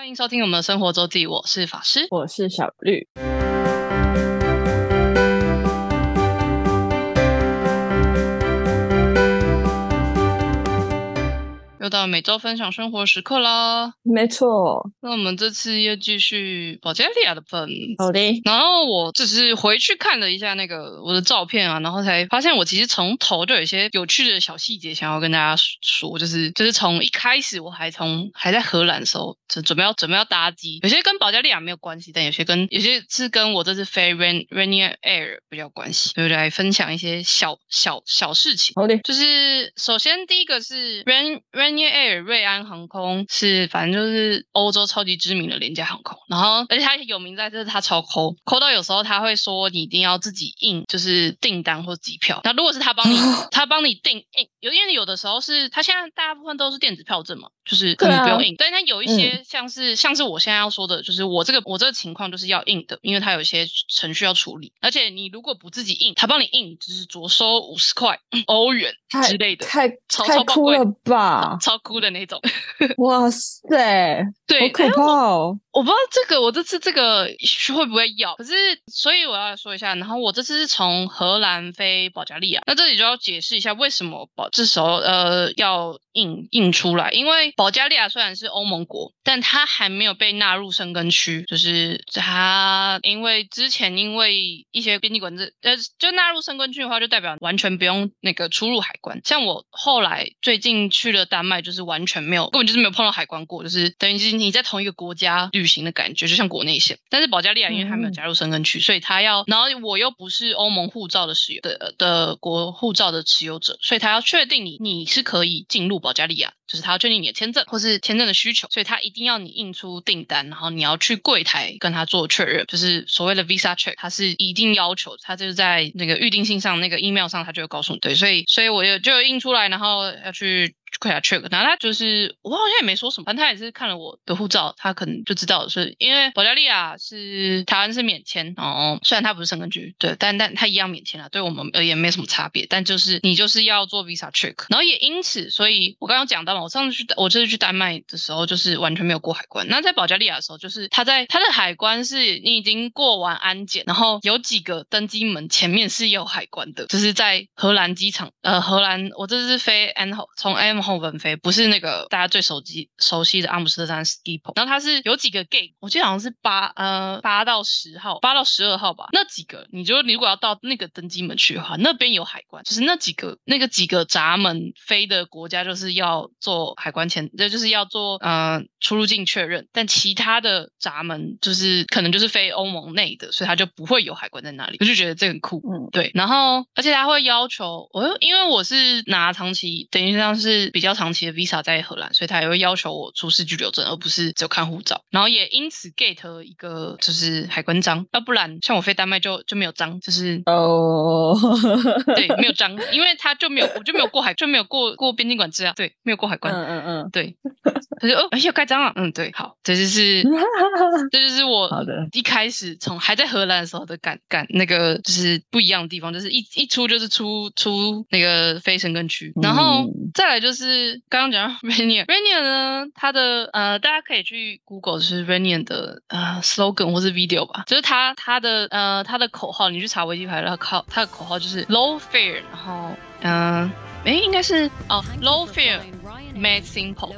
欢迎收听我们的生活周记，我是法师。我是小绿。又到每周分享生活时刻啦。没错，那我们这次又继续保加利亚的本。好的，然后我只是回去看了一下那个我的照片啊，然后才发现我其实从头就有一些有趣的小细节想要跟大家说，就是就是从一开始我还从还在荷兰的时候，就准备要准备要搭机，有些跟保加利亚没有关系，但有些跟有些是跟我这次飞 Rain Rainier Air 比较关系，所以来分享一些小小小事情。好的，就是首先第一个是 Rain Rainier Air 瑞安航空是反正就是欧洲超级知名的廉价航空，然后而且它有名在就是它超抠抠到有时候他会说你一定要自己印就是订单或机票，那如果是他帮你他帮你订印，有因为有的时候是他现在大部分都是电子票证嘛，就是可能不用印，但是它有一些像是像是我现在要说的，就是我这个我这个情况就是要印的，因为它有一些程序要处理，而且你如果不自己印，他帮你印就是着收五十块欧元之类的，太超太超爆贵酷了吧！超酷的那种。哇塞，对，好可哎怕哦！我不知道这个我这次这个会不会要，可是所以我要说一下，然后我这次是从荷兰飞保加利亚，那这里就要解释一下为什么保这时候呃要印印出来，因为保加利亚虽然是欧盟国，但它还没有被纳入申根区，就是它因为之前因为一些边境管制，呃，就纳入申根区的话，就代表完全不用那个出入海关。像我后来最近去了丹麦，就是完全没有，根本就是没有碰到海关过，就是等于是你在同一个国家旅行的感觉，就像国内线。但是保加利亚因为还没有加入申根区，所以他要，然后我又不是欧盟护照的使用的的国护照的持有者，所以他要确定你你是可以进入保加利亚。就是他要确定你的签证或是签证的需求，所以他一定要你印出订单，然后你要去柜台跟他做确认，就是所谓的 visa check，他是一定要求，他就是在那个预定信上那个 email 上，他就会告诉你，对，所以所以我就就印出来，然后要去。柜台 check，然后他就是我好像也没说什么，反正他也是看了我的护照，他可能就知道，是因为保加利亚是台湾是免签，哦虽然他不是深根区，对，但但他一样免签啊，对我们而言没什么差别，但就是你就是要做 visa check，然后也因此，所以我刚刚讲到嘛，我上次去我这次去丹麦的时候，就是完全没有过海关，那在保加利亚的时候，就是他在他的海关是你已经过完安检，然后有几个登机门前面是有海关的，就是在荷兰机场，呃，荷兰我这次是飞 N 从 M 后本飞，不是那个大家最熟悉熟悉的阿姆斯特丹 Schiphol，然后它是有几个 gate，我记得好像是八呃八到十号，八到十二号吧。那几个，你就你如果要到那个登机门去的话，那边有海关，就是那几个那个几个闸门飞的国家就是要做海关前，这就是要做呃出入境确认，但其他的闸门就是可能就是飞欧盟内的，所以它就不会有海关在那里。我就觉得这很酷，嗯，对。然后而且他会要求我，因为我是拿长期，等于像是比较长期的 visa 在荷兰，所以他也会要求我出示居留证，而不是只有看护照。然后也因此 get 一个就是海关章，要不然像我飞丹麦就就没有章，就是哦，对没有章，因为他就没有我就没有过海就没有过过边境管制啊，对，没有过海关，嗯嗯嗯，对，他就哦哎要盖章啊，嗯对，好，这就是 这就是我好的一开始从还在荷兰的时候的感感那个就是不一样的地方，就是一一出就是出出那个非申根区，然后嗯。再来就是是刚刚讲到 Rainier，Rainier 呢，它的呃大家可以去 Google 就是 Rainier 的呃 slogan 或是 video 吧，就是它它的呃它的口号，你去查维基牌，然后靠它的口号就是 low fare，然后嗯诶应该是哦 low fare made simple。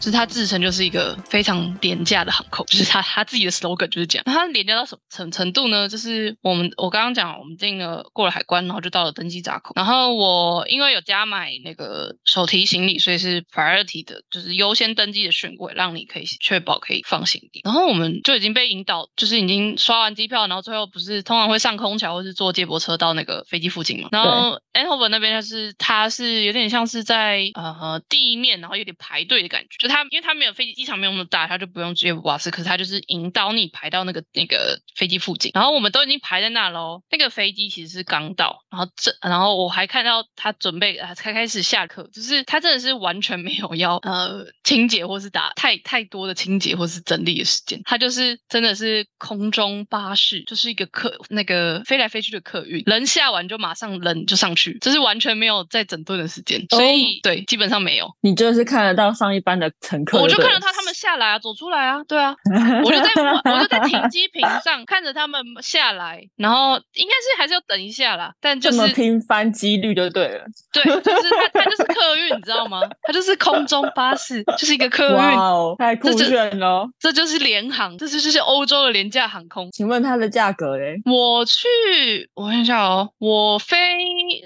就是它自称就是一个非常廉价的航空，就是它它自己的 slogan 就是这样。那它廉价到什么程程度呢？就是我们我刚刚讲，我们进了过了海关，然后就到了登机闸口。然后我因为有加买那个手提行李，所以是 priority 的，就是优先登机的顺位，让你可以确保可以放行李。然后我们就已经被引导，就是已经刷完机票，然后最后不是通常会上空桥或是坐接驳车到那个飞机附近嘛。然后 a n h o v e r 那边就是它是有点像是在呃地面，然后有点排队的感觉，就它因为他没有飞机机场没有那么大，他就不用接驳巴士，可是他就是引导你排到那个那个飞机附近。然后我们都已经排在那喽，那个飞机其实是刚到，然后这然后我还看到他准备啊才开始下课，就是他真的是完全没有要呃清洁或是打太太多的清洁或是整理的时间，他就是真的是空中巴士，就是一个客那个飞来飞去的客运，人下完就马上人就上去，就是完全没有在整顿的时间，所以、对基本上没有。你就是看得到上一班的的乘客我就看着他他们下来啊，走出来啊，对啊，我就在我我就在停机坪上看着他们下来，然后应该是还是要等一下啦，但就是听翻机率就对了。对，就是他他就是客运，你知道吗？他就是空中巴士，就是一个客运，哇哦，太酷炫了！这就是联航，这就是欧洲的廉价航空。请问它的价格嘞？我去，我看一下哦，我飞，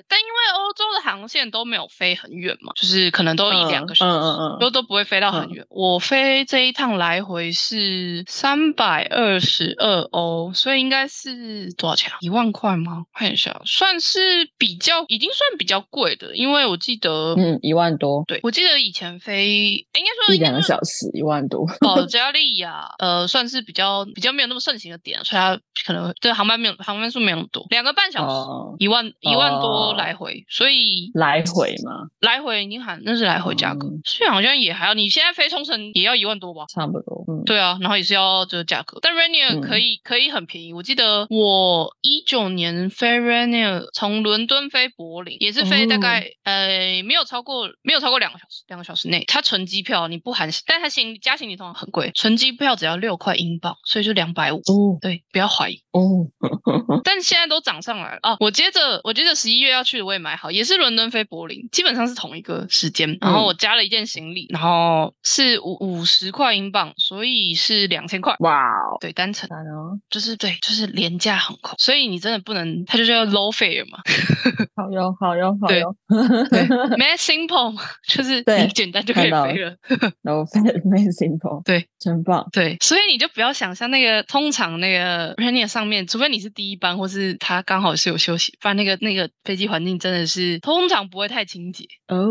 但因为欧洲的航线都没有飞很远嘛，就是可能都一两个小时，嗯嗯嗯都都不会飞到很远。我飞这一趟来回是三百二十二欧，所以应该是多少钱啊？一万块吗？看一下，算是比较，已经算比较贵的，因为我记得，嗯，一万多，对我记得以前飞，应该说一两个小时一万多。保 加利亚，呃，算是比较比较没有那么盛行的点，所以它可能对航班没有航班数没有那么多，两个半小时，哦，一万一万多哦来回，所以来回嘛，来回你喊那是来回价格，嗯所以好像也还要，你现在飞冲绳也要一万多吧？差不多。嗯，对啊，然后也是要这个价格，但 Rainier 嗯可以、可以很便宜。我记得我一九年飞 Rainier 从伦敦飞柏林，也是飞大概、哦呃没有超过没有超过两个小时，两个小时内，它纯机票你不含，但它行加行李通常很贵，纯机票只要六块英镑，所以就两百五。哦对，不要怀疑。哦，但现在都涨上来了啊！我接着我接着十一月要去的我也买好，也是伦敦飞柏林，基本上是同一个时间。然后我加了一件行李，然后是五五十块英镑，所以是两千块。哇哦，对，单程赞哦，就是对，就是廉价航空，所以你真的不能，它就叫 low fare 嘛，好哟，好哟，好对哟。对 m a simple 嘛，就是对你简单就可以飞了。No very simple，对，真棒。对，所以你就不要想象那个通常那个 Rainier 上面，除非你是第一班，或是他刚好是有休息，不然那个那个飞机环境真的是通常不会太清洁。哦，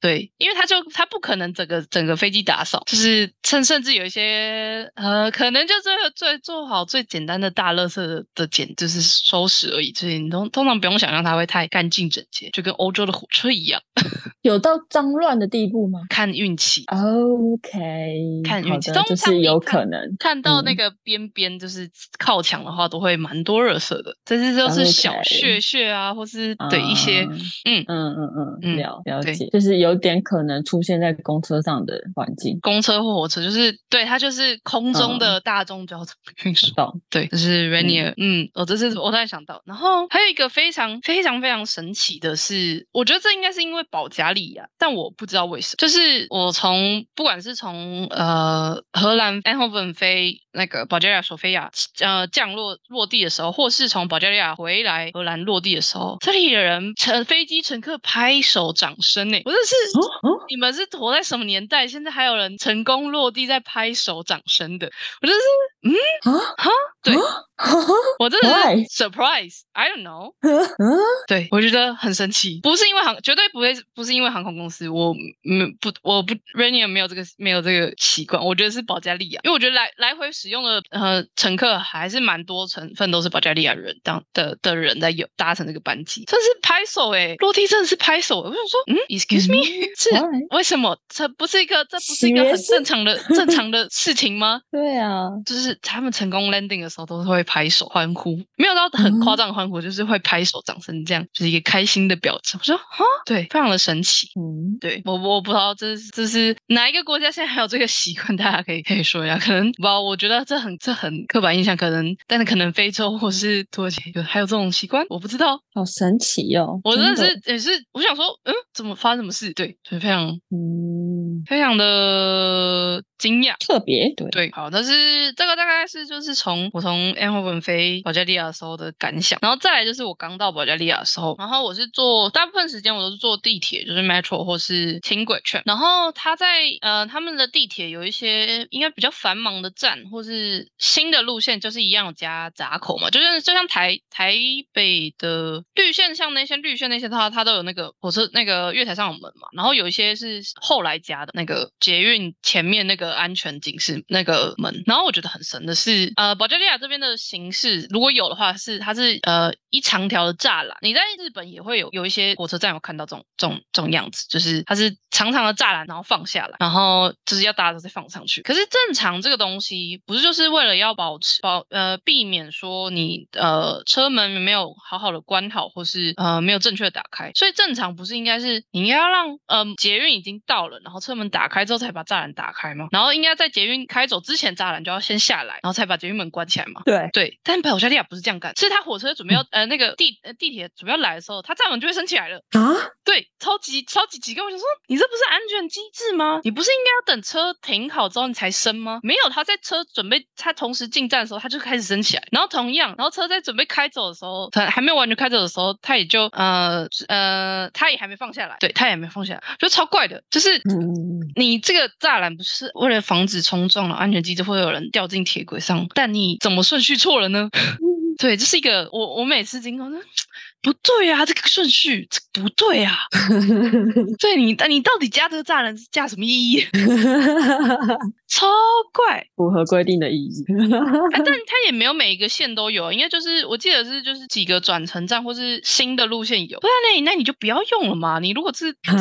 对，因为他就他不可能整个整个飞机打扫，就是甚甚至有一些呃，可能就最最做好最简单的大垃圾的的捡，就是收拾而已。所以你通通常不用想象它会太干净整洁，就跟欧洲的火车一样，有到脏乱的地步吗看运气。？OK，看运气就是有可能。看到那嗯个边边就是靠墙的话，都会蛮多垃圾的，这些都是小屑屑啊，或是对一些嗯嗯嗯，嗯了了解，就是有点可能出现在公车上的环境。公车或火车，就是对它就是空中的大众交通运输。懂，对，就是 Rainier，嗯我这是我突然想到，然后还有一个非常非常非常神奇的是，我觉得这应该是因为保加利亚，但我不知道为什么，就是我从不管是从呃荷兰 Eindhoven 飞那个保加利亚索菲亚呃降落落地的时候，或是从保加利亚回来荷兰落地的时候，这里的人乘飞机乘客拍手掌声呢，我这是。哦哦，你们是活在什么年代？现在还有人成功落地在拍手掌声的，我就是嗯啊对啊 我真的？是 surprise。I don't know。嗯，对我觉得很神奇，不是因为航，绝对不会不是因为航空公司，我嗯不我不 Rainier 没有这个没有这个习惯，我觉得是保加利亚，因为我觉得来来回使用的呃乘客还是蛮多成分都是保加利亚人当的的人在有搭乘这个班机，真是拍手诶，落地真的是拍手诶，我想说嗯，excuse me，、是？为什么？这不是一个这不是一个很正常的 正常的事情吗？对啊，就是他们成功 landing 的时候都是会拍手欢呼，没有到很夸张的欢呼，就是会拍手掌声，这样就是一个开心的表情。我说哈，对，非常的神奇。嗯，对我我不知道这是这是哪一个国家现在还有这个习惯，大家可以可以说一下。可能不，我觉得这很这很刻板印象，可能但是可能非洲或是土耳其有还有这种习惯，我不知道。好神奇哦！我真的的是也是，我想说，嗯，怎么发生什么事？对，所以非常嗯非常的惊讶。特别，对。对，好，但是这个大概是就是从我从 a n h o v e n 飞保加利亚的时候的感想，然后再来就是我刚到保加利亚的时候，然后我是坐大部分时间我都是坐地铁，就是 Metro 或是轻轨券，然后他在呃他们的地铁有一些应该比较繁忙的站或是新的路线，就是一样有加闸口嘛，就是就像台台北的绿线，像那些绿线那些它它都有那个火车那个月台上有门嘛，然后有一些是后来加的那个捷运前面那个安全警示那个门，然后我觉得很神的是，呃，保加利亚这边的形式如果有的话，是它是呃一长条的栅栏。你在日本也会有有一些火车站有看到这种这种这种样子，就是它是长长的栅栏，然后放下来，然后就是要大家都再放上去。可是正常这个东西不是就是为了要保持保呃避免说你呃车门没有好好的关好，或是呃没有正确的打开，所以正常不是应该是你应该要让呃捷运已经到了，然后车门打开之后才把栅栏打开吗？然后应该在捷运开走之前，栅栏就要先下来，然后才把捷运门关起来嘛？对，对，但保加利亚不是这样干，是他火车准备要呃那个地呃地铁准备要来的时候，他栅栏就会升起来了。啊，对，超级超级奇怪我想说，你这不是安全机制吗？你不是应该要等车停好之后你才升吗？没有，他在车准备他同时进站的时候，他就开始升起来。然后同样，然后车在准备开走的时候，他还没有完全开走的时候，他也就呃呃，他也还没放下来，对他也没放下来，就超怪的，就是嗯，你这个栅栏不是为了防止冲撞了安全机制会有人掉进铁轨上，但你怎么顺序错了呢？对，这是一个我我每次经过，呢 不对啊，这个顺序这个不对啊。对你，你到底加这个栅栏是加什么意义？超怪。符合规定的意义。啊，但它也没有每一个线都有，应该就是我记得是就是几个转乘站或是新的路线有，不然那那你就不要用了嘛。你如果是这个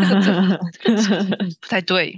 这个这个不太对。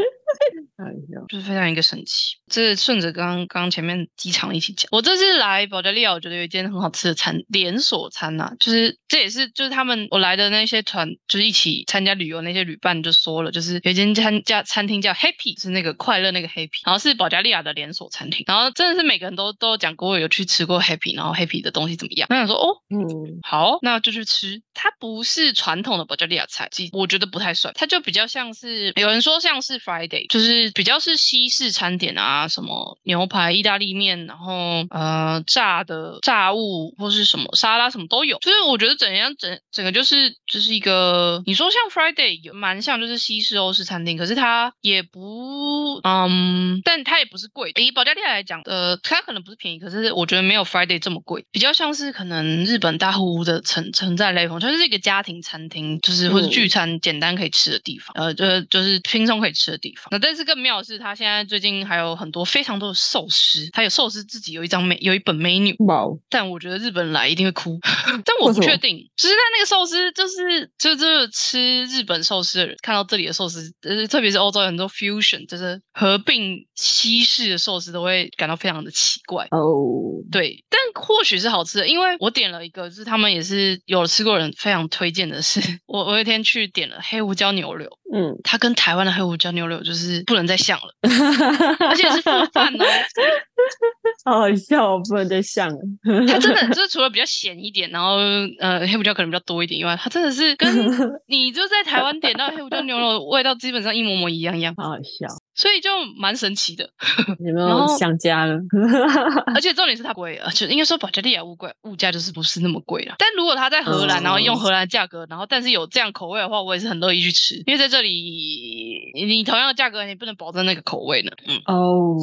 就是非常一个神奇。这顺着刚刚刚前面机场一起讲，我这次来保加利亚，我觉得有一间很好吃的餐连锁餐呐、就是这也是就是他们我来的那些团，就是一起参加旅游那些旅伴就说了，就是有一间餐家餐厅叫 Happy，是那个快乐那个 Happy，然后是保加利亚的连锁餐厅，然后真的是每个人都都讲过有去吃过 Happy，然后 Happy 的东西怎么样？那想说哦，嗯，好，那就去吃。它不是传统的保加利亚菜，其我觉得不太算，它就比较像是有人说像是 Friday，就是比较是西式餐点啊，什么牛排、意大利面，然后呃炸的炸物或是什么沙拉什么都有。就是我觉得整样整整个就是就是一个，你说像 Friday 有蛮像就是西式欧式餐厅，可是它也不嗯，但它也不是贵。以保加利亚来讲，呃，它可能不是便宜，可是我觉得没有 Friday 这么贵，比较像是可能日本大户屋的存存在类风，它就是一个家庭餐厅，就是或者嗯聚餐简单可以吃的地方，呃，就就是轻松可以吃的地方。那但是更妙的是，它现在最近还有很多非常多的寿司，它有寿司自己有一张美有一本 menu，但我觉得日本人来一定会哭，但我不确定。只是在那个寿司，就是就就是吃日本寿司的人看到这里的寿司，呃，特别是欧洲有很多 fusion，就是合并西式的寿司，都会感到非常的奇怪。哦，对，但或许是好吃的，因为我点了一个，就是他们也是有吃过人非常推荐的是，我我有一天去点了黑胡椒牛柳，嗯，它跟台湾的黑胡椒牛柳就是不能再像了，而且是复 饭哦。好好笑，不能再像了。它真的就是除了比较咸一点，然后呃黑胡椒可能比较多一点以外，它真的是跟你就在台湾点到黑胡椒牛肉的味道基本上一模模一样样，好好笑，所以就蛮神奇的。有没有想家了？而且重点是它贵，而且应该说保加利亚物贵，物价就是不是那么贵了。但如果它在荷兰，嗯然后用荷兰价格，然后但是有这样口味的话，我也是很乐意去吃，因为在这里你同样的价格，你不能保证那个口味呢。嗯，哦，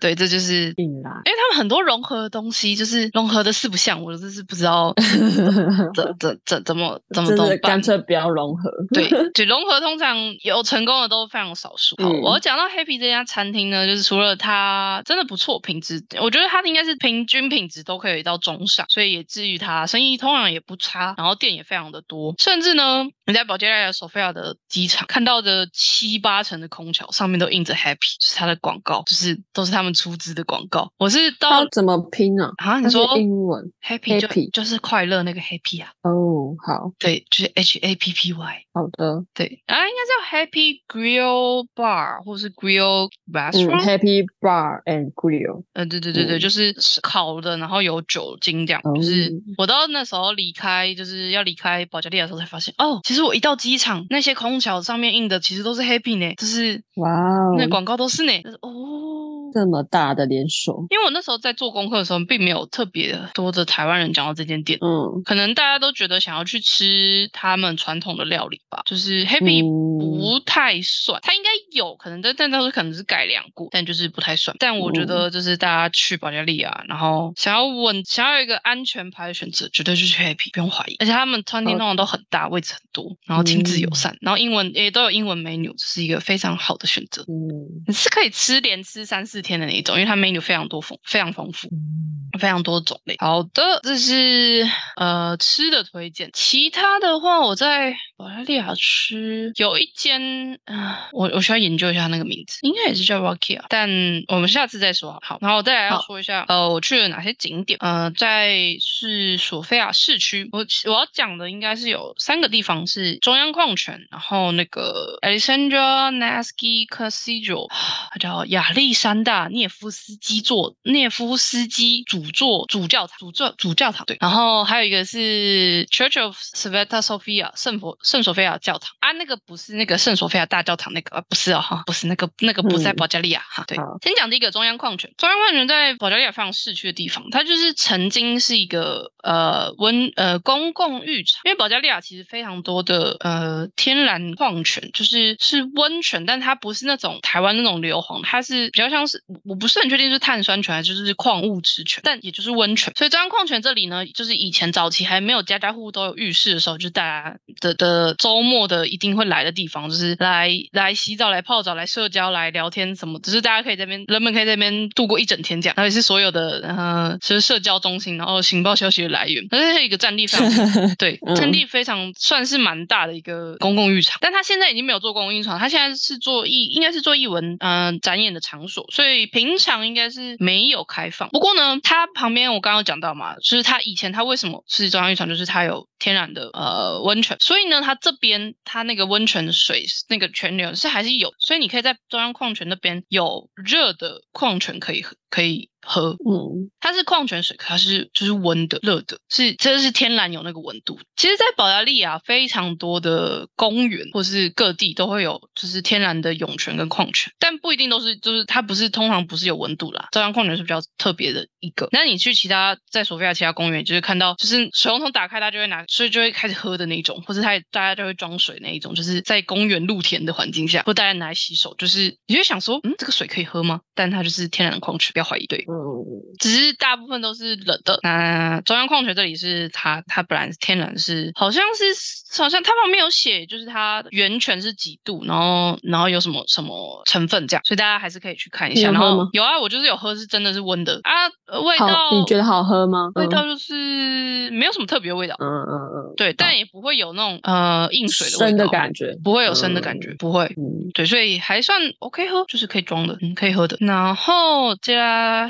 对，这就是。定啦，因为他们很多融合的东西，就是融合的四不像，我真是不知道 怎怎怎怎么怎么干。脆不要融合。对，就融合通常有成功的都非常少数。好，嗯我要讲到 Happy 这家餐厅呢，就是除了它真的不错，品质，我觉得它应该是平均品质都可以到中上，所以也至于它生意通常也不差，然后店也非常的多，甚至呢，你在保加利亚索菲亚的机场看到的七八成的空桥上面都印着 Happy，就是它的广告，就是都是他们出资的广告。我是到它怎么拼啊？啊，你说英文 Happy 就 Happy 就是快乐那个 Happy 啊，哦，好对，就是 H A P P Y。好的，对，啊，应该叫 Happy Grill Bar 或是 Grill 嗯 Restaurant。，Happy Bar and Grill，呃，对对对对，嗯就是是烤的，然后有酒精这样。就是哦我到那时候离开，就是要离开保加利亚的时候才发现，哦，其实我一到机场，那些空桥上面印的其实都是 Happy 呢，就是哇哦，那广告都是呢。就是哦。这么大的连锁，因为我那时候在做功课的时候，并没有特别多的台湾人讲到这间店，嗯，可能大家都觉得想要去吃他们传统的料理吧，就是 Happy 嗯不太算，它应该有可能，但但当时可能是改良过，但就是不太算。但我觉得就是大家去保加利亚，然后想要稳，想要有一个安全牌的选择，绝对就是去 Happy，不用怀疑。而且他们餐厅通常都很大，位置很多，然后亲子友善，然后英文也都有英文 menu，这是一个非常好的选择。嗯，你是可以吃连吃三四四天的那一种，因为它 menu 非常多丰，非常丰富。嗯非常多种类。好的，这是呃吃的推荐。其他的话，我在保加利亚吃有一间，啊、我我需要研究一下那个名字，应该也是叫 Rocky 啊，但我们下次再说。好，然后我再来要说一下，呃，我去了哪些景点。呃，在是索菲亚市区，我我要讲的应该是有三个地方是中央矿泉，然后那个 Alexandra Nevsky Cathedral，它叫亚历山大涅夫斯基座涅夫斯基主座主教堂主座主教堂对，然后还有一个是 Church of Sveta Sofia 圣佛圣索菲亚教堂。啊，那个不是那个圣索菲亚大教堂那个，啊、不是哦哈，不是那个那个不在嗯。保加利亚哈。对，先讲第一个中央矿泉，中央矿泉在保加利亚非常市区的地方，它就是曾经是一个呃温呃公共浴场，因为保加利亚其实非常多的呃天然矿泉，就是是温泉，但它不是那种台湾那种硫磺，它是比较像是我我不是很确定是碳酸泉还是就是矿物质泉，但也就是温泉。所以中央矿泉这里呢，就是以前早期还没有家家户户都有浴室的时候，就是大家的的周末的一定会来的地方，就是来来洗澡、来泡澡、来社交、来聊天什么，只是大家可以在那边，人们可以在那边度过一整天这样，而且是所有的呃，就是社交中心，然后情报消息的来源，而且一个占地 非常对，嗯占地非常算是蛮大的一个公共浴场，但它现在已经没有做公共浴场，它现在是做艺，应该是做艺文嗯、呃展演的场所，所以以平常应该是没有开放。不过呢，它旁边我刚刚讲到嘛，就是它以前它为什么是中央浴场，就是它有天然的呃温泉，所以呢，它这边它那个温泉的水那个泉流是还是有，所以你可以在中央矿泉那边有热的矿泉可以喝，可以喝。嗯，它是矿泉水，可它是就是温的、热的，是这是天然有那个温度。其实，在保加利亚非常多的公园或是各地都会有，就是天然的涌泉跟矿泉，但不一定都是，就是它不是通常不是有温度啦。中央矿泉是比较特别的一个。那你去其他在索菲亚其他公园，就是看到就是水龙头打开，它就会拿，所以就会开始喝的那一种，或是他大家就会装水那一种，就是在公园露天的环境下，或大家拿来洗手，就是你就想说，嗯，这个水可以喝吗？但它就是天然的矿泉，不要怀疑，对。嗯，只是大部分都是冷的。那中央矿泉这里是它，它本来是天然是，好像是好像它旁边有写，就是它源泉是几度，然后然后有什么什么成分这样，所以大家还是可以去看一下。然后有啊，我就是有喝，是真的是温的啊，呃味，道你觉得好喝吗？味道就是没有什么特别的味道，嗯嗯嗯，对，但也不会有那种呃硬水的味道，感觉，不会有生的感觉，不会。嗯，对，所以还算 OK 喝，就是可以装的，嗯，可以喝的。然后接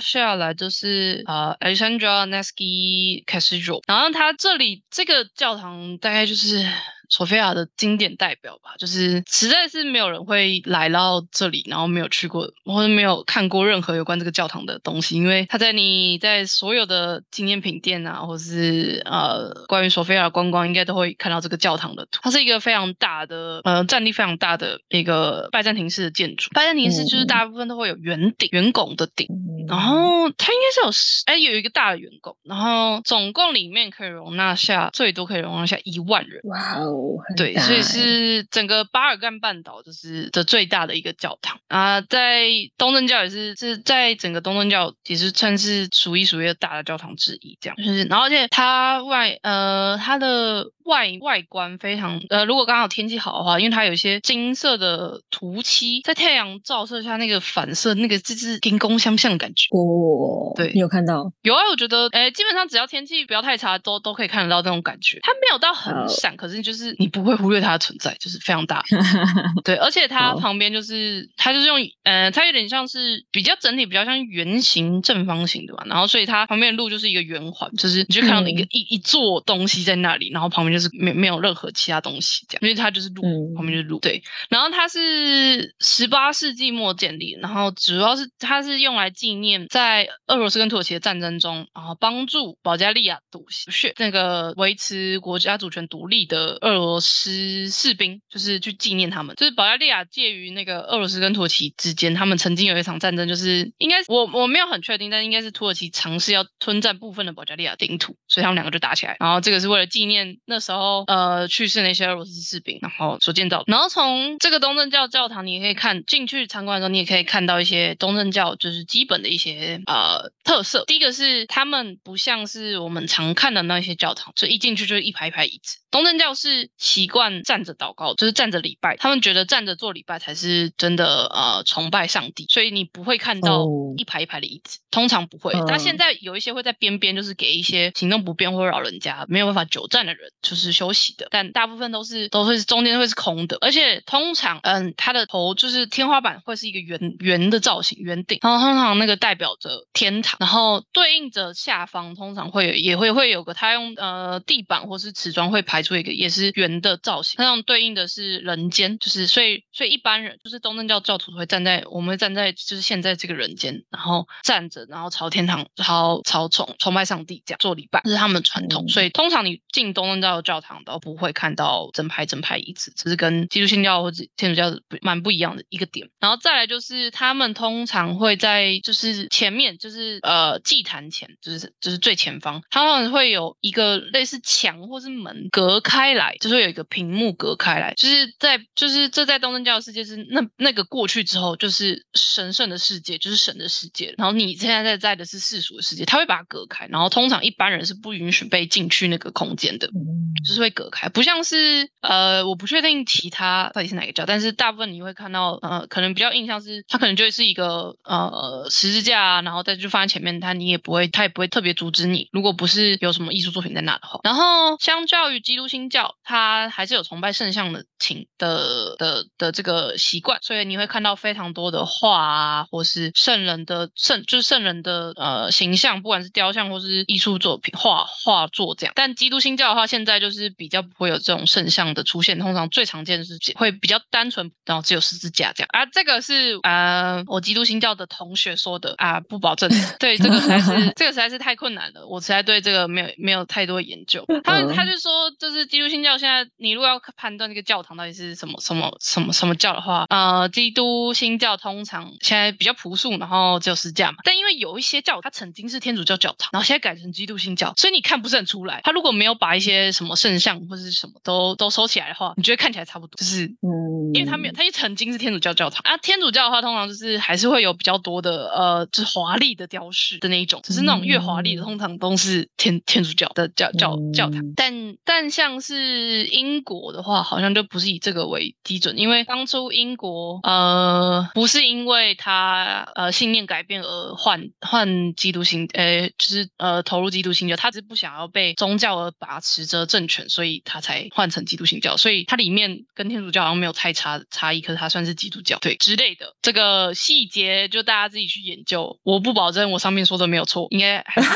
下来就是呃 Alexandra Nevsky Cathedral，然后它这里这个教堂大概就是。索菲亚的经典代表吧，就是实在是没有人会来到这里，然后没有去过或者没有看过任何有关这个教堂的东西，因为它在你在所有的纪念品店啊，或是呃关于索菲亚的观光，应该都会看到这个教堂的图。它是一个非常大的呃占地非常大的一个拜占庭式的建筑，拜占庭式就是嗯大部分都会有圆顶、圆拱的顶。嗯然后它应该是有十哎有一个大的圆拱，然后总共里面可以容纳下最多可以容纳下一万人。哇哦，很对，所以是整个巴尔干半岛就是的最大的一个教堂。啊，在东正教也是是在整个东正教其实算是数一数二大的教堂之一，这样。就是，然后而且它外呃它的外外观非常呃，如果刚好天气好的话，因为它有一些金色的涂漆，在太阳照射下那个反射，那个就是金光相向的感觉。哦，对你有看到？有啊，我觉得，哎，基本上只要天气不要太差，都都可以看得到那种感觉。它没有到很闪，可是就是你不会忽略它的存在，就是非常大。对，而且它旁边就是它就是用，呃，它有点像是比较整体比较像圆形正方形的吧。然后所以它旁边的路就是一个圆环，就是你就看到一个、嗯一一座东西在那里，然后旁边就是没没有任何其他东西这样，因为它就是路，嗯旁边就是路。对，然后它是十八世纪末建立，然后主要是它是用来纪念在俄罗斯跟土耳其的战争中，然后帮助保加利亚独是那个维持国家主权独立的俄罗斯士兵，就是去纪念他们。就是保加利亚介于那个俄罗斯跟土耳其之间，他们曾经有一场战争，就是应该我我没有很确定，但应该是土耳其尝试要吞占部分的保加利亚领土，所以他们两个就打起来。然后这个是为了纪念那时候呃去世那些俄罗斯士兵，然后所建造。然后从这个东正教教堂，你也可以看进去参观的时候，你也可以看到一些东正教就是基本的一些呃特色。第一个是他们不像是我们常看的那些教堂，就一进去就是一排一排椅子。东正教是是习惯站着祷告，就是站着礼拜。他们觉得站着做礼拜才是真的呃崇拜上帝，所以你不会看到哦一排一排的椅子，通常不会。嗯但现在有一些会在边边，就是给一些行动不便或者老人家没有办法久站的人，就是休息的。但大部分都是都会是中间会是空的，而且通常嗯，它的头就是天花板会是一个圆圆的造型，圆顶，然后通常那个代表着天堂，然后对应着下方通常会有也会会有个他用呃地板或是瓷砖会排出一个也是圆的造型，那种对应的是人间，就是所以所以一般人就是东正教教徒会站在我们会站在就是现在这个人间，然后站着，然后朝天堂朝朝崇崇拜上帝这样做礼拜，这是他们的传统。嗯所以通常你进东正教的教堂都不会看到整排整排椅子，这是跟基督新教或者天主教蛮不一样的一个点。然后再来就是他们通常会在就是前面就是呃祭坛前，就是就是最前方，他们会有一个类似墙或是门隔开来，就是有一个屏幕隔开来，就是在就是这在东正教世界是那那个过去之后就是神圣的世界，就是神的世界，然后你现在在在的是世俗的世界，他会把它隔开，然后通常一般人是不允许被进去那个空间的。嗯就是会隔开，不像是呃，我不确定其他到底是哪个教，但是大部分你会看到呃，可能比较印象是它可能就会是一个呃十字架啊，然后再就放在前面，它你也不会，它也不会特别阻止你，如果不是有什么艺术作品在那的话。然后相较于基督新教，它还是有崇拜圣像的情的的的这个习惯，所以你会看到非常多的画啊，或是圣人的圣就是圣人的呃形象，不管是雕像或是艺术作品画画作这样。但基督新教的话，现在就是比较不会有这种圣像的出现，通常最常见的是会比较单纯，然后只有十字架这样。啊，这个是呃我基督新教的同学说的啊，不保证。对，这个实在是 这个实在是太困难了，我实在对这个没有没有太多研究。他他就说，就是基督新教现在你如果要判断这个教堂到底是什么什么什么什么教的话，呃，基督新教通常现在比较朴素，然后只有十字架嘛。但因为有一些教它曾经是天主教教堂，然后现在改成基督新教，所以你看不是很出来。他如果没有把一些什么圣像或者是什么都都收起来的话，你觉得看起来差不多，就是嗯，因为他没有，他也曾经是天主教教堂啊。天主教的话，通常就是还是会有比较多的呃，就是华丽的雕饰的那一种，只是那种越华丽的，嗯。通常都是天天主教的教教教堂。嗯。但但像是英国的话，好像就不是以这个为基准，因为当初英国呃不是因为他呃信念改变而换换基督新，呃就是呃投入基督新教，他只是不想要被宗教而把持着政权，所以他才换成基督新教，所以它里面跟天主教好像没有太差差异，可是它算是基督教对之类的。这个细节就大家自己去研究，我不保证我上面说的没有错，应该还是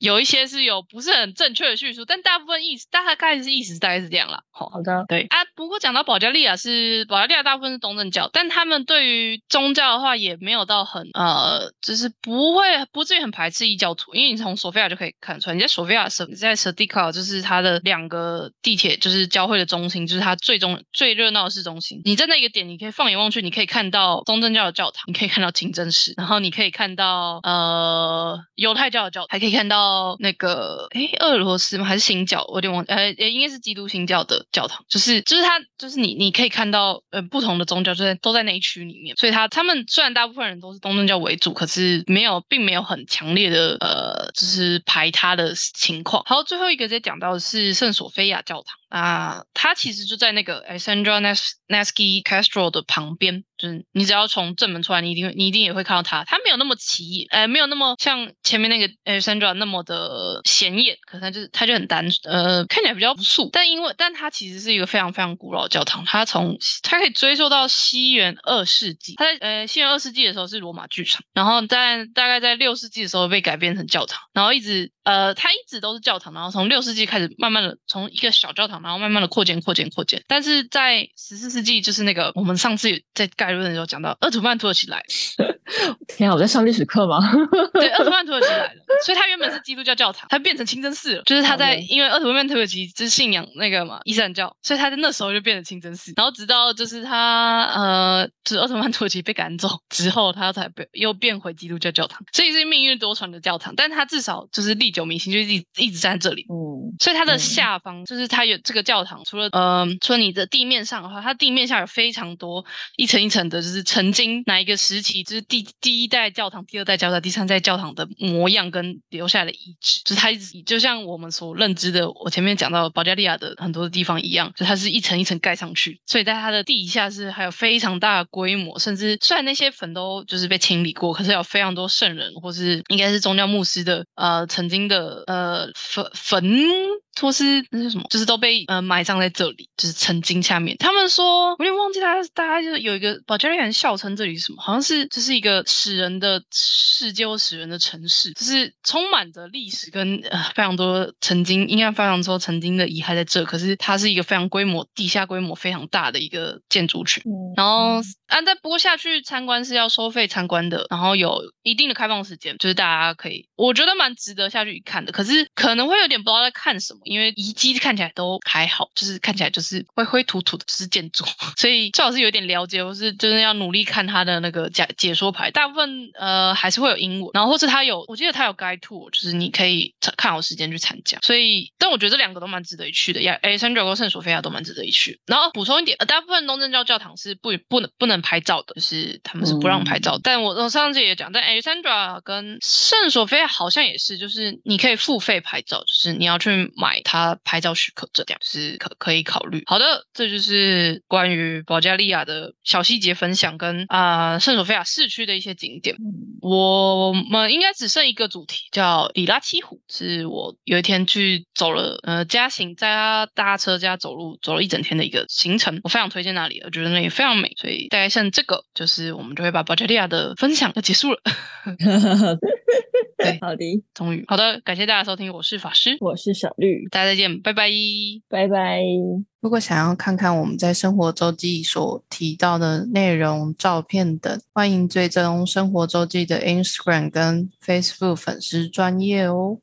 有 有一些是有不是很正确的叙述，但大部分意思大概是意思大概是这样啦。好、好的，对啊，不过讲到保加利亚是保加利亚大部分是东正教，但他们对于宗教的话也没有到很呃，就是不会不至于很排斥异教徒，因为你从索菲亚就可以看出来，你在索菲亚你在 s 蒂卡就是它的两个地铁就是交汇的中心，就是它最终最热闹的市中心。你在那个点，你可以放眼望去，你可以看到东正教的教堂，你可以看到清真寺，然后你可以看到呃犹太教的教堂，还可以看到那个诶俄罗斯吗？还是新教？我有点忘，呃，呃应该是基督新教的教堂，就是就是它就是你你可以看到呃不同的宗教就在都在那一区里面，所以它他们虽然大部分人都是东正教为主，可是没有并没有很强烈的呃就是排他的情况。好，最后一个再讲到的是圣索菲亚教堂啊，它其实就在那个 Alexandra Nes Nevsky Castro 的旁边，就是你只要从正门出来，你一定会你一定也会看到它。它没有那么起眼，呃，没有那么像前面那个 Alexandra 那么的显眼，可是它就是它就很单，呃，看起来比较朴素。但因为但它其实是一个非常非常古老的教堂，它从它可以追溯到西元二世纪。它在呃西元二世纪的时候是罗马剧场，然后在大概在六世纪的时候被改编成教堂，然后一直呃它一直都是教堂，然后从六世纪开始慢慢的从一个小教堂，然后慢慢的扩建扩建扩建。但是在十四世纪，就是那个我们上次在概论的时候讲到，鄂图曼土耳其来了，天啊，我在上历史课吗？对，鄂图曼土耳其来了，所以它原本是基督教教堂，它变成清真寺了。就是他在因为鄂图曼土耳其就是信仰那个嘛伊斯兰教，所以他在那时候就变成清真寺。然后直到就是他呃，就是鄂图曼土耳其被赶走之后，它才被又变回基督教教堂，所以是命运多舛的教堂。但它至少就是历久弥新，就是一直一直在这里。嗯，所以它的嗯下方、就是它有这个教堂除了呃，除了你的地面上的话，它地面下有非常多一层一层的，就是曾经哪一个时期，就是第第一代教堂、第二代教堂、第三代教堂的模样跟留下的遗址，就是它一直就像我们所认知的，我前面讲到保加利亚的很多的地方一样，就它是一层一层盖上去，所以在它的地下是还有非常大的规模，甚至虽然那些坟都就是被清理过，可是有非常多圣人或是应该是宗教牧师的呃曾经的呃坟坟。或是那是什么，就是都被呃埋葬在这里，就是曾经下面。他们说，我有点忘记，大家大家就是有一个保加利亚人笑称这里是什么，好像是这是一个使人的世界或使人的城市，就是充满着历史跟呃非常多曾经应该非常多曾经的遗骸在这。可是它是一个非常规模地下规模非常大的一个建筑群。然后啊，但不过下去参观是要收费参观的，然后有一定的开放时间，就是大家可以，我觉得蛮值得下去一看的。可是可能会有点不知道在看什么。因为遗迹看起来都还好，就是看起来就是灰灰土土的，就是建筑，所以最好是有点了解，或是真的要努力看他的那个解解说牌。大部分呃还是会有英文，然后或是他有，我记得他有 guide tour，就是你可以看好时间去参加。所以，但我觉得这两个都蛮值得一去的，亚诶，圣乔跟圣索菲亚都蛮值得一去。然后补充一点，呃大部分东正教教堂是不不能不能拍照的，就是他们是不让拍照。但我我上次也讲，但 Alexandra 跟圣索菲亚好像也是，就是你可以付费拍照，就是你要去买。他拍照许可证，这样是可可以考虑。好的，这就是关于保加利亚的小细节分享，跟啊圣索菲亚市区的一些景点。我们应该只剩一个主题，叫里拉七湖，是我有一天去走了，呃，加行在他搭车加走路走了一整天的一个行程，我非常推荐那里，我觉得那里非常美。所以大概剩这个，就是我们就会把保加利亚的分享就结束了。对，好的，终于好的，感谢大家收听，我是法师，我是小绿，大家再见，拜拜，拜拜。如果想要看看我们在生活周记所提到的内容、照片等，欢迎追踪生活周记的 Instagram 跟 Facebook 粉丝专业哦。